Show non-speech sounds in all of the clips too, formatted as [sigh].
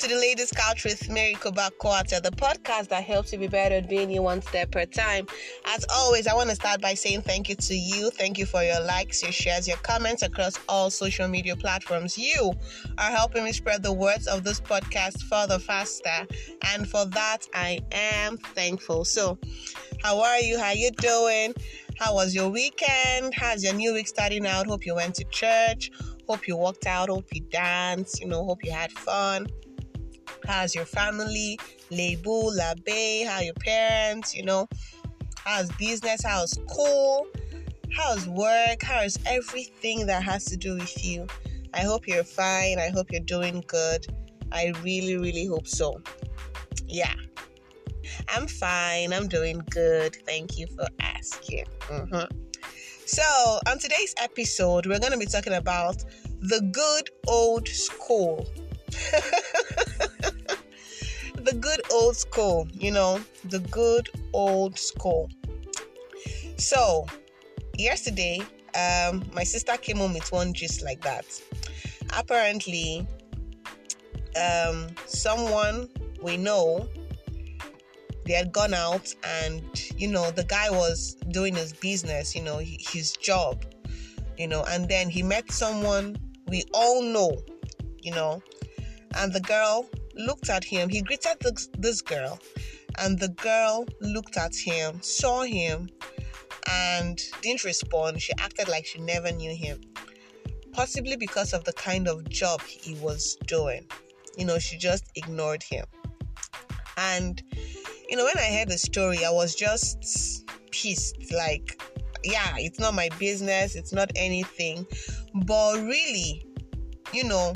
to the Ladies Couch with Mary Kobakwata, the podcast that helps you be better at being you one step at a time. As always, I want to start by saying thank you to you. Thank you for your likes, your shares, your comments across all social media platforms. You are helping me spread the words of this podcast further faster, and for that, I am thankful. So, how are you? How are you doing? How was your weekend? How's your new week starting out? Hope you went to church. Hope you walked out. Hope you danced. You know, hope you had fun. How's your family? Lebu, Labe, how your parents, you know? How's business? How's school? How's work? How's everything that has to do with you? I hope you're fine. I hope you're doing good. I really, really hope so. Yeah. I'm fine. I'm doing good. Thank you for asking. Mm-hmm. So, on today's episode, we're going to be talking about the good old school. [laughs] good old school, you know, the good old school. So, yesterday, um, my sister came home with one gist like that. Apparently, um, someone we know they had gone out and you know the guy was doing his business you know his job you know and then he met someone we all know you know and the girl looked at him he greeted this, this girl and the girl looked at him saw him and didn't respond she acted like she never knew him possibly because of the kind of job he was doing you know she just ignored him and you know, when I heard the story, I was just pissed. Like, yeah, it's not my business, it's not anything. But really, you know,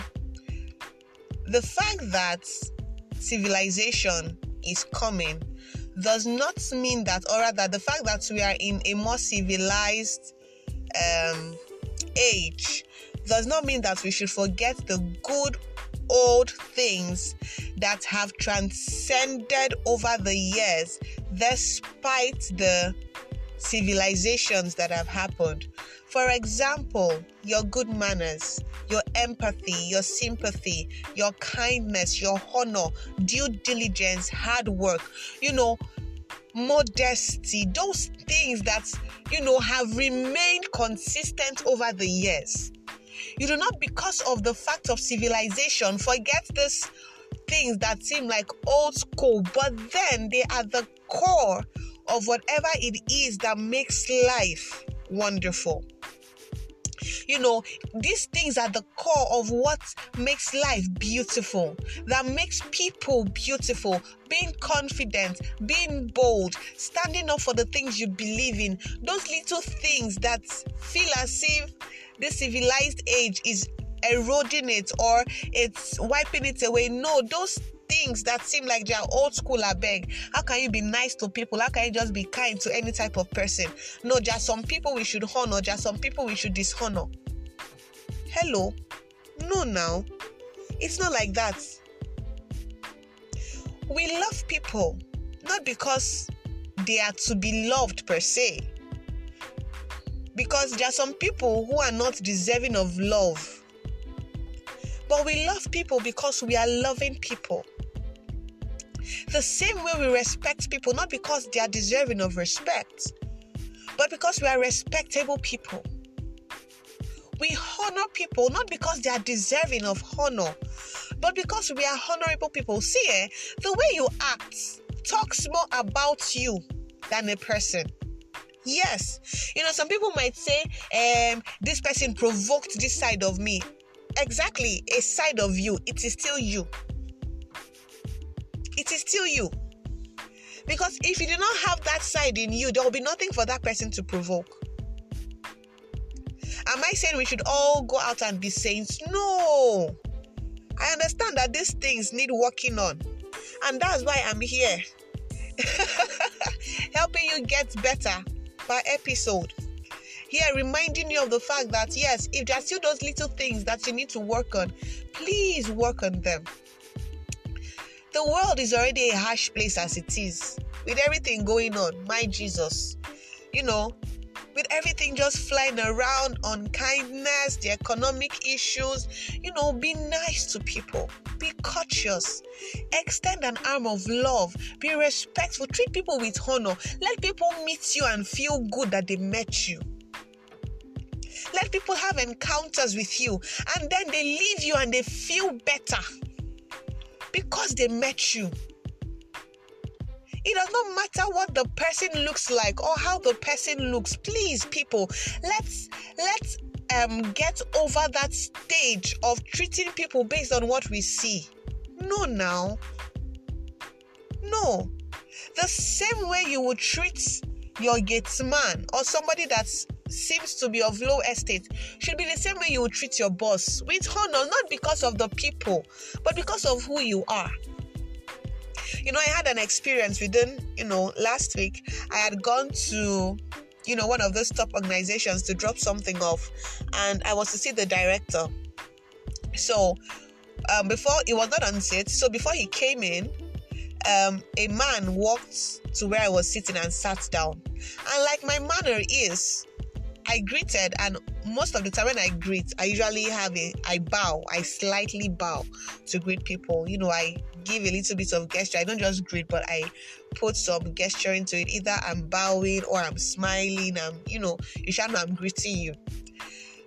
the fact that civilization is coming does not mean that, or rather, the fact that we are in a more civilized um, age does not mean that we should forget the good old things that have transcended over the years despite the civilizations that have happened. For example, your good manners, your empathy, your sympathy, your kindness, your honor, due diligence, hard work, you know, modesty, those things that, you know, have remained consistent over the years. You do not, because of the fact of civilization, forget these things that seem like old school, but then they are the core of whatever it is that makes life wonderful. You know, these things are the core of what makes life beautiful, that makes people beautiful. Being confident, being bold, standing up for the things you believe in, those little things that feel as if the civilized age is eroding it or it's wiping it away. No, those things that seem like they are old school beg. How can you be nice to people? How can you just be kind to any type of person? No, just some people we should honor, just some people we should dishonor. Hello? No now. It's not like that. We love people not because they are to be loved per se because there are some people who are not deserving of love. But we love people because we are loving people. The same way we respect people, not because they are deserving of respect, but because we are respectable people. We honor people not because they are deserving of honor, but because we are honorable people. See, eh, the way you act talks more about you than a person. Yes. You know, some people might say, um, this person provoked this side of me. Exactly, a side of you. It is still you. It is still you. Because if you do not have that side in you, there will be nothing for that person to provoke. Am I saying we should all go out and be saints? No. I understand that these things need working on. And that's why I'm here. [laughs] Helping you get better per episode. Here, reminding you of the fact that yes, if there are still those little things that you need to work on, please work on them. The world is already a harsh place as it is, with everything going on. My Jesus, you know, with everything just flying around on kindness, the economic issues. You know, be nice to people, be courteous, extend an arm of love, be respectful, treat people with honor. Let people meet you and feel good that they met you. Let people have encounters with you and then they leave you and they feel better because they met you. It does not matter what the person looks like or how the person looks. Please, people, let's let's um get over that stage of treating people based on what we see. No, now. No. The same way you would treat your gates man or somebody that seems to be of low estate should be the same way you would treat your boss with honor, not because of the people, but because of who you are. You know, I had an experience within, you know, last week. I had gone to, you know, one of those top organizations to drop something off, and I was to see the director. So, um, before it was not on set, so before he came in, um, a man walked to where I was sitting and sat down. And like my manner is, I greeted, and most of the time when I greet, I usually have a I bow, I slightly bow to greet people. You know, I give a little bit of gesture. I don't just greet, but I put some gesture into it. Either I'm bowing or I'm smiling. I'm, you know, you shall know I'm greeting you.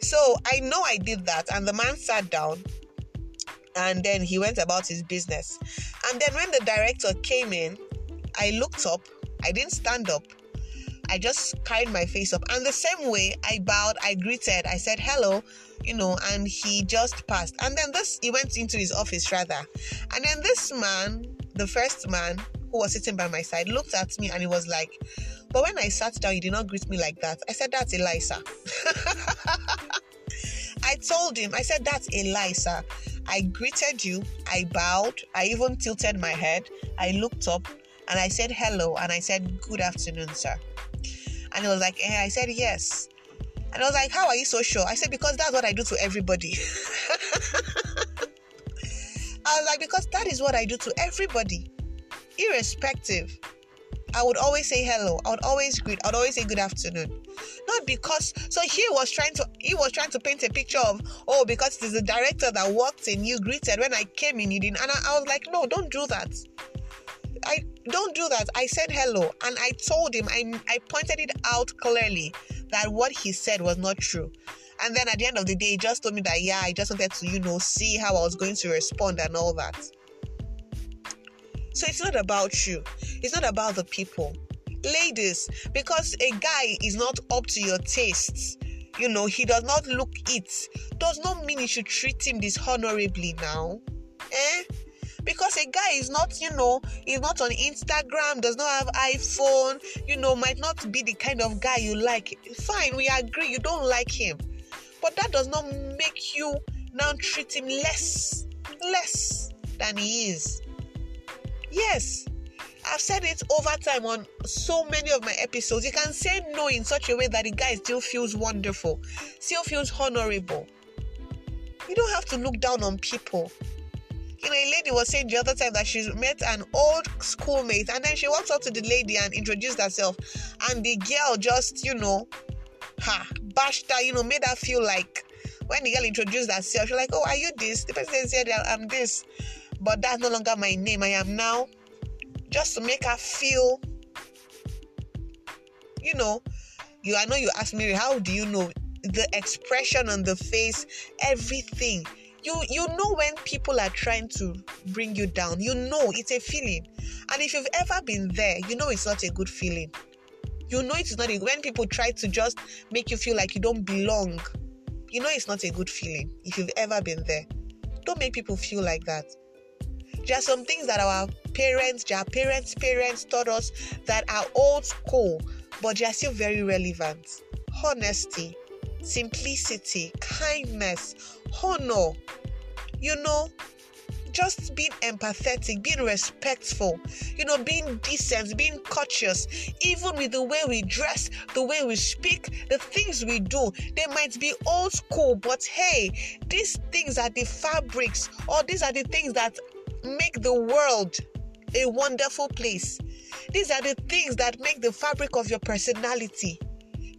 So I know I did that, and the man sat down and then he went about his business. And then when the director came in, I looked up, I didn't stand up, I just carried my face up. And the same way I bowed, I greeted, I said hello, you know, and he just passed. And then this, he went into his office rather. And then this man, the first man who was sitting by my side, looked at me and he was like, But when I sat down, you did not greet me like that. I said, That's Elisa. [laughs] I told him, I said, That's Elisa. I greeted you, I bowed, I even tilted my head, I looked up, and I said hello, and I said, Good afternoon, sir. And he was like, eh, I said, Yes. And I was like, How are you so sure? I said, Because that's what I do to everybody. [laughs] I was like, Because that is what I do to everybody, irrespective. I would always say hello. I would always greet. I would always say good afternoon. Not because so he was trying to he was trying to paint a picture of oh because it is the director that walked in you greeted when I came in you didn't and I, I was like no don't do that. I don't do that. I said hello and I told him, I, I pointed it out clearly that what he said was not true. And then at the end of the day, he just told me that, yeah, I just wanted to, you know, see how I was going to respond and all that. So it's not about you, it's not about the people. Ladies, because a guy is not up to your tastes, you know, he does not look it, does not mean you should treat him dishonorably now. Eh? Because a guy is not you know is not on instagram does not have iphone you know might not be the kind of guy you like fine we agree you don't like him but that does not make you now treat him less less than he is yes I've said it over time on so many of my episodes. You can say no in such a way that the guy still feels wonderful, still feels honorable. You don't have to look down on people. You know, a lady was saying the other time that she met an old schoolmate and then she walked up to the lady and introduced herself. And the girl just, you know, ha, bashed her, you know, made her feel like when the girl introduced herself, she's like, Oh, are you this? The person said, I'm this. But that's no longer my name. I am now. Just to make her feel, you know, you I know you asked me, how do you know the expression on the face, everything you you know when people are trying to bring you down you know it's a feeling. And if you've ever been there you know it's not a good feeling. You know it's not a, when people try to just make you feel like you don't belong you know it's not a good feeling if you've ever been there. Don't make people feel like that. There are some things that our parents their parents parents taught us that are old school but they are still very relevant. Honesty simplicity kindness honor, you know, just being empathetic, being respectful, you know, being decent, being courteous, even with the way we dress, the way we speak, the things we do. They might be old school, but hey, these things are the fabrics, or these are the things that make the world a wonderful place. These are the things that make the fabric of your personality.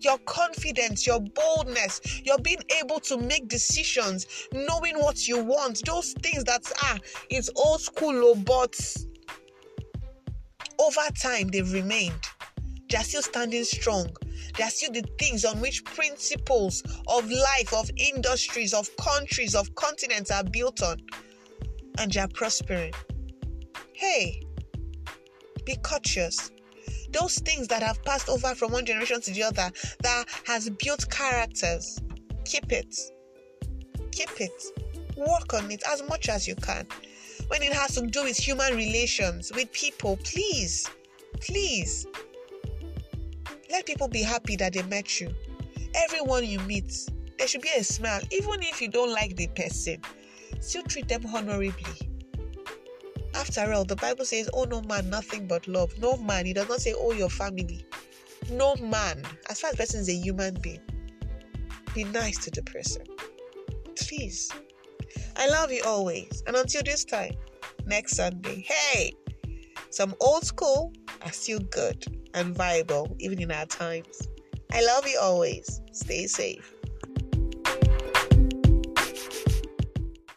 Your confidence, your boldness, your being able to make decisions, knowing what you want, those things that ah, it's old school, oh, but over time they've remained. They are still standing strong. They are still the things on which principles of life, of industries, of countries, of continents are built on. And they are prospering. Hey, be cautious those things that have passed over from one generation to the other that has built characters. Keep it. Keep it. Work on it as much as you can. When it has to do with human relations with people please please let people be happy that they met you. Everyone you meet there should be a smile even if you don't like the person. Still treat them honorably after all, the Bible says, Oh, no man, nothing but love. No man. He does not say, Oh, your family. No man. As far as person is a human being, be nice to the person. Please. I love you always. And until this time, next Sunday, hey, some old school are still good and viable even in our times. I love you always. Stay safe.